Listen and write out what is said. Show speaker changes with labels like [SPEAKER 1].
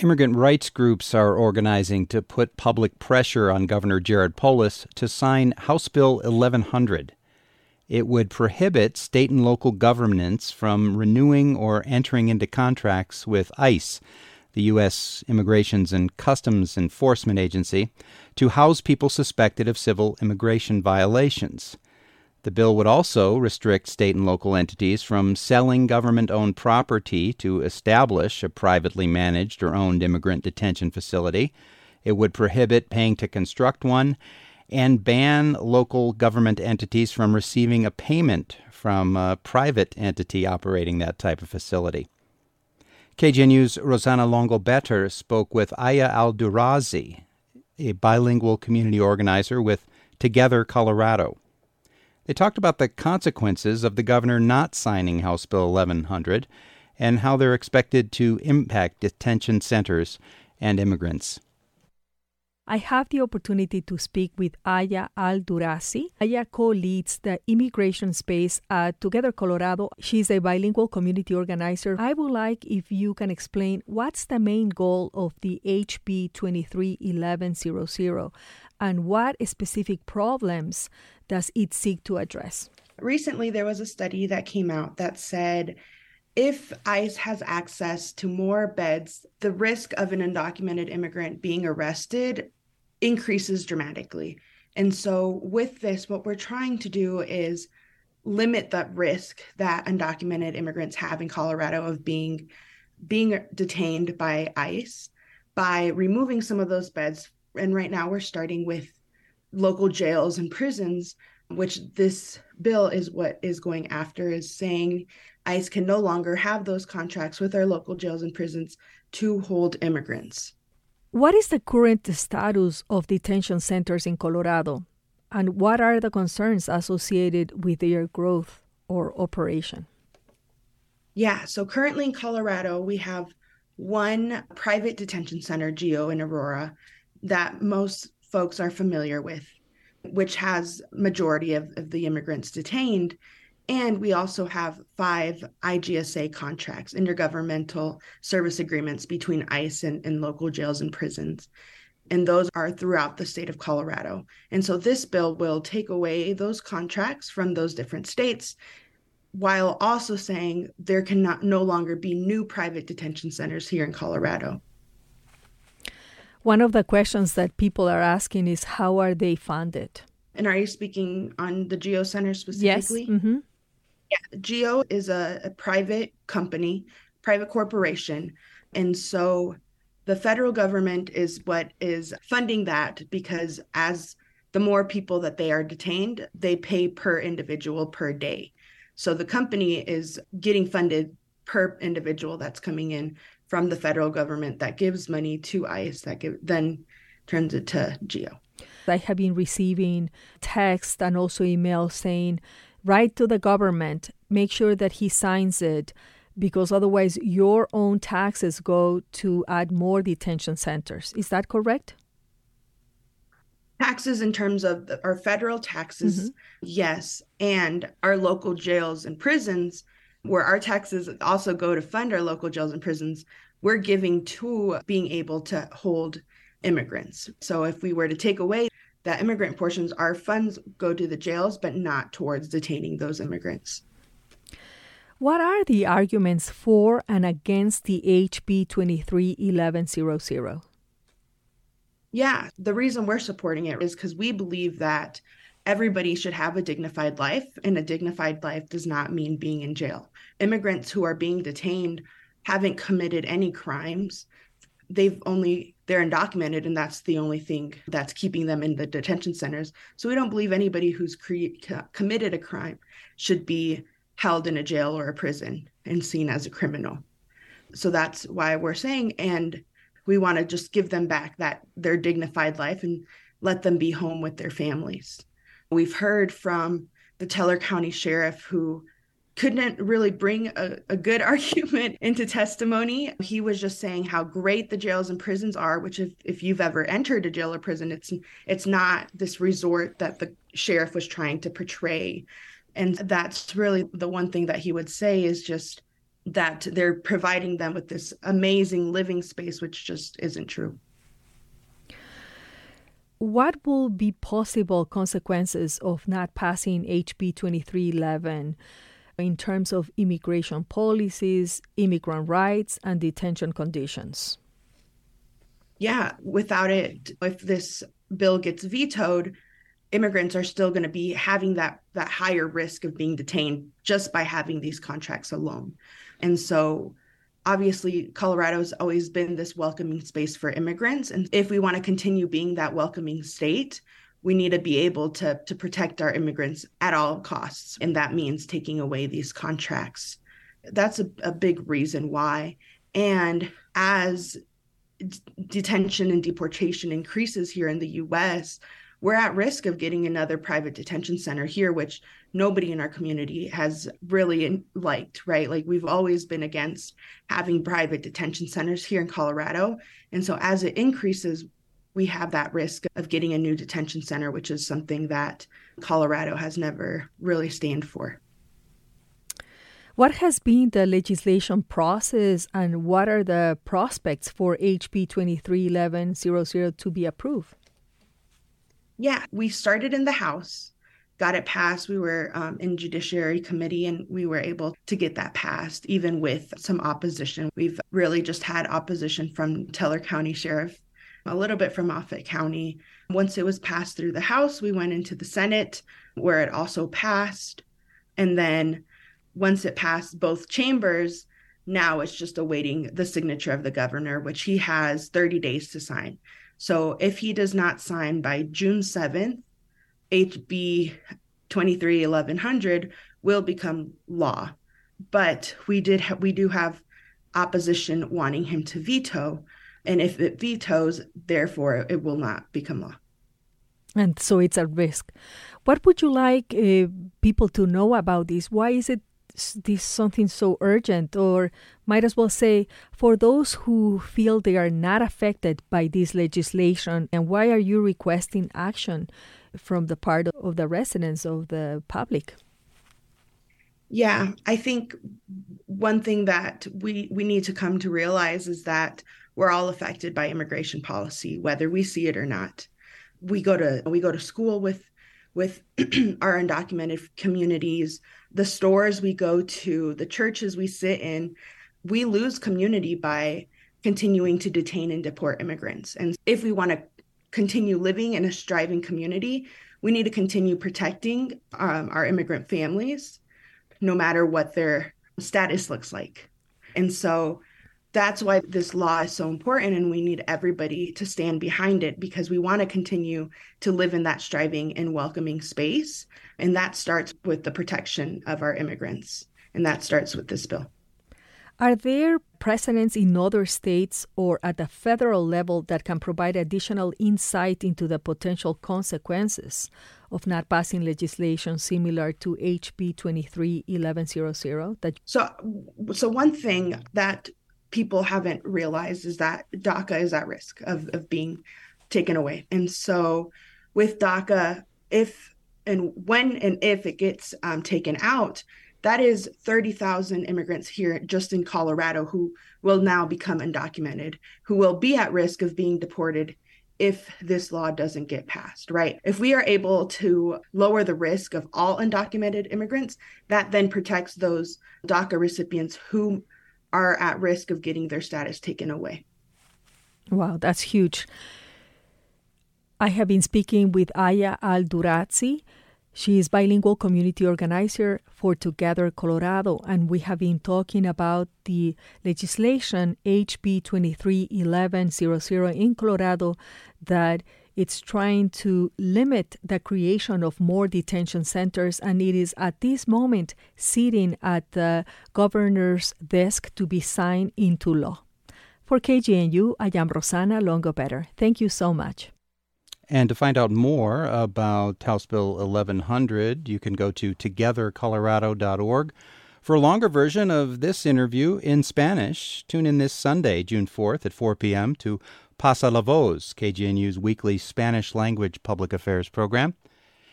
[SPEAKER 1] Immigrant rights groups are organizing to put public pressure on Governor Jared Polis to sign House Bill 1100. It would prohibit state and local governments from renewing or entering into contracts with ICE, the U.S. Immigrations and Customs Enforcement Agency, to house people suspected of civil immigration violations. The bill would also restrict state and local entities from selling government owned property to establish a privately managed or owned immigrant detention facility. It would prohibit paying to construct one and ban local government entities from receiving a payment from a private entity operating that type of facility. KGNU's Rossana Longo Better spoke with Aya Al Durazi, a bilingual community organizer with Together Colorado. They talked about the consequences of the governor not signing House Bill 1100 and how they're expected to impact detention centers and immigrants.
[SPEAKER 2] I have the opportunity to speak with Aya Al Durazi. Aya co leads the immigration space at Together Colorado. She's a bilingual community organizer. I would like if you can explain what's the main goal of the HB 231100 and what specific problems does it seek to address?
[SPEAKER 3] Recently, there was a study that came out that said if ICE has access to more beds, the risk of an undocumented immigrant being arrested increases dramatically. And so, with this, what we're trying to do is limit the risk that undocumented immigrants have in Colorado of being being detained by ICE by removing some of those beds. And right now, we're starting with local jails and prisons, which this bill is what is going after, is saying ICE can no longer have those contracts with our local jails and prisons to hold immigrants.
[SPEAKER 2] What is the current status of detention centers in Colorado, and what are the concerns associated with their growth or operation?
[SPEAKER 3] Yeah, so currently in Colorado, we have one private detention center, GEO, in Aurora, that most folks are familiar with, which has majority of, of the immigrants detained. And we also have five IGSA contracts, intergovernmental service agreements between ICE and, and local jails and prisons. And those are throughout the state of Colorado. And so this bill will take away those contracts from those different states while also saying there cannot no longer be new private detention centers here in Colorado.
[SPEAKER 2] One of the questions that people are asking is how are they funded?
[SPEAKER 3] And are you speaking on the Geo Center specifically?
[SPEAKER 2] Yes. Mm-hmm.
[SPEAKER 3] Yeah, Geo is a, a private company, private corporation. And so the federal government is what is funding that because as the more people that they are detained, they pay per individual per day. So the company is getting funded per individual that's coming in from the federal government that gives money to ICE that give, then turns it to GEO.
[SPEAKER 2] I have been receiving text and also emails saying, write to the government, make sure that he signs it, because otherwise your own taxes go to add more detention centers. Is that correct?
[SPEAKER 3] Taxes in terms of the, our federal taxes, mm-hmm. yes, and our local jails and prisons where our taxes also go to fund our local jails and prisons, we're giving to being able to hold immigrants. So if we were to take away that immigrant portions, our funds go to the jails, but not towards detaining those immigrants.
[SPEAKER 2] What are the arguments for and against the HB 231100?
[SPEAKER 3] Yeah, the reason we're supporting it is because we believe that everybody should have a dignified life, and a dignified life does not mean being in jail. Immigrants who are being detained haven't committed any crimes. They've only they're undocumented and that's the only thing that's keeping them in the detention centers. So we don't believe anybody who's cre- committed a crime should be held in a jail or a prison and seen as a criminal. So that's why we're saying and we want to just give them back that their dignified life and let them be home with their families. We've heard from the Teller County Sheriff who couldn't really bring a, a, good argument into testimony. He was just saying how great the jails and prisons are, which if, if you've ever entered a jail or prison, it's it's not this resort that the sheriff was trying to portray. And that's really the one thing that he would say is just that they're providing them with this amazing living space, which just isn't true.
[SPEAKER 2] What will be possible consequences of not passing HB 2311 in terms of immigration policies, immigrant rights, and detention conditions?
[SPEAKER 3] Yeah, without it, if this bill gets vetoed, immigrants are still going to be having that that higher risk of being detained just by having these contracts alone. And so obviously Colorado's always been this welcoming space for immigrants and if we want to continue being that welcoming state, we need to be able to to protect our immigrants at all costs and that means taking away these contracts. That's a, a big reason why. And as d- detention and deportation increases here in the US, we're at risk of getting another private detention center here, which nobody in our community has really liked, right? Like we've always been against having private detention centers here in Colorado. And so as it increases, we have that risk of getting a new detention center, which is something that Colorado has never really stand for.
[SPEAKER 2] What has been the legislation process and what are the prospects for HB 231100 to be approved?
[SPEAKER 3] Yeah, we started in the House, got it passed. We were um, in Judiciary Committee and we were able to get that passed, even with some opposition. We've really just had opposition from Teller County Sheriff, a little bit from Moffat County. Once it was passed through the House, we went into the Senate where it also passed. And then once it passed both chambers, now it's just awaiting the signature of the governor, which he has 30 days to sign. So if he does not sign by June 7th, HB 231100 will become law. But we did ha- we do have opposition wanting him to veto, and if it vetoes, therefore it will not become law.
[SPEAKER 2] And so it's at risk. What would you like uh, people to know about this? Why is it this something so urgent or might as well say for those who feel they are not affected by this legislation and why are you requesting action from the part of the residents of the public?
[SPEAKER 3] Yeah i think one thing that we we need to come to realize is that we're all affected by immigration policy whether we see it or not. We go to we go to school with with our undocumented communities, the stores we go to, the churches we sit in, we lose community by continuing to detain and deport immigrants. And if we want to continue living in a striving community, we need to continue protecting um, our immigrant families, no matter what their status looks like. And so that's why this law is so important and we need everybody to stand behind it because we want to continue to live in that striving and welcoming space and that starts with the protection of our immigrants and that starts with this bill.
[SPEAKER 2] Are there precedents in other states or at the federal level that can provide additional insight into the potential consequences of not passing legislation similar to HB 231100 that
[SPEAKER 3] So so one thing that people haven't realized is that DACA is at risk of, of being taken away. And so with DACA, if and when and if it gets um, taken out, that is 30,000 immigrants here just in Colorado who will now become undocumented, who will be at risk of being deported if this law doesn't get passed, right? If we are able to lower the risk of all undocumented immigrants, that then protects those DACA recipients who are at risk of getting their status taken away.
[SPEAKER 2] Wow, that's huge. I have been speaking with Aya Al Durazi. She is bilingual community organizer for Together Colorado, and we have been talking about the legislation HB 231100 in Colorado that it's trying to limit the creation of more detention centers, and it is at this moment sitting at the governor's desk to be signed into law. For KGNU, I am Rossana Longo Better. Thank you so much.
[SPEAKER 1] And to find out more about House Bill 1100, you can go to togethercolorado.org. For a longer version of this interview in Spanish, tune in this Sunday, June 4th at 4 p.m. to Pasa la Voz, KGNU's weekly Spanish language public affairs program.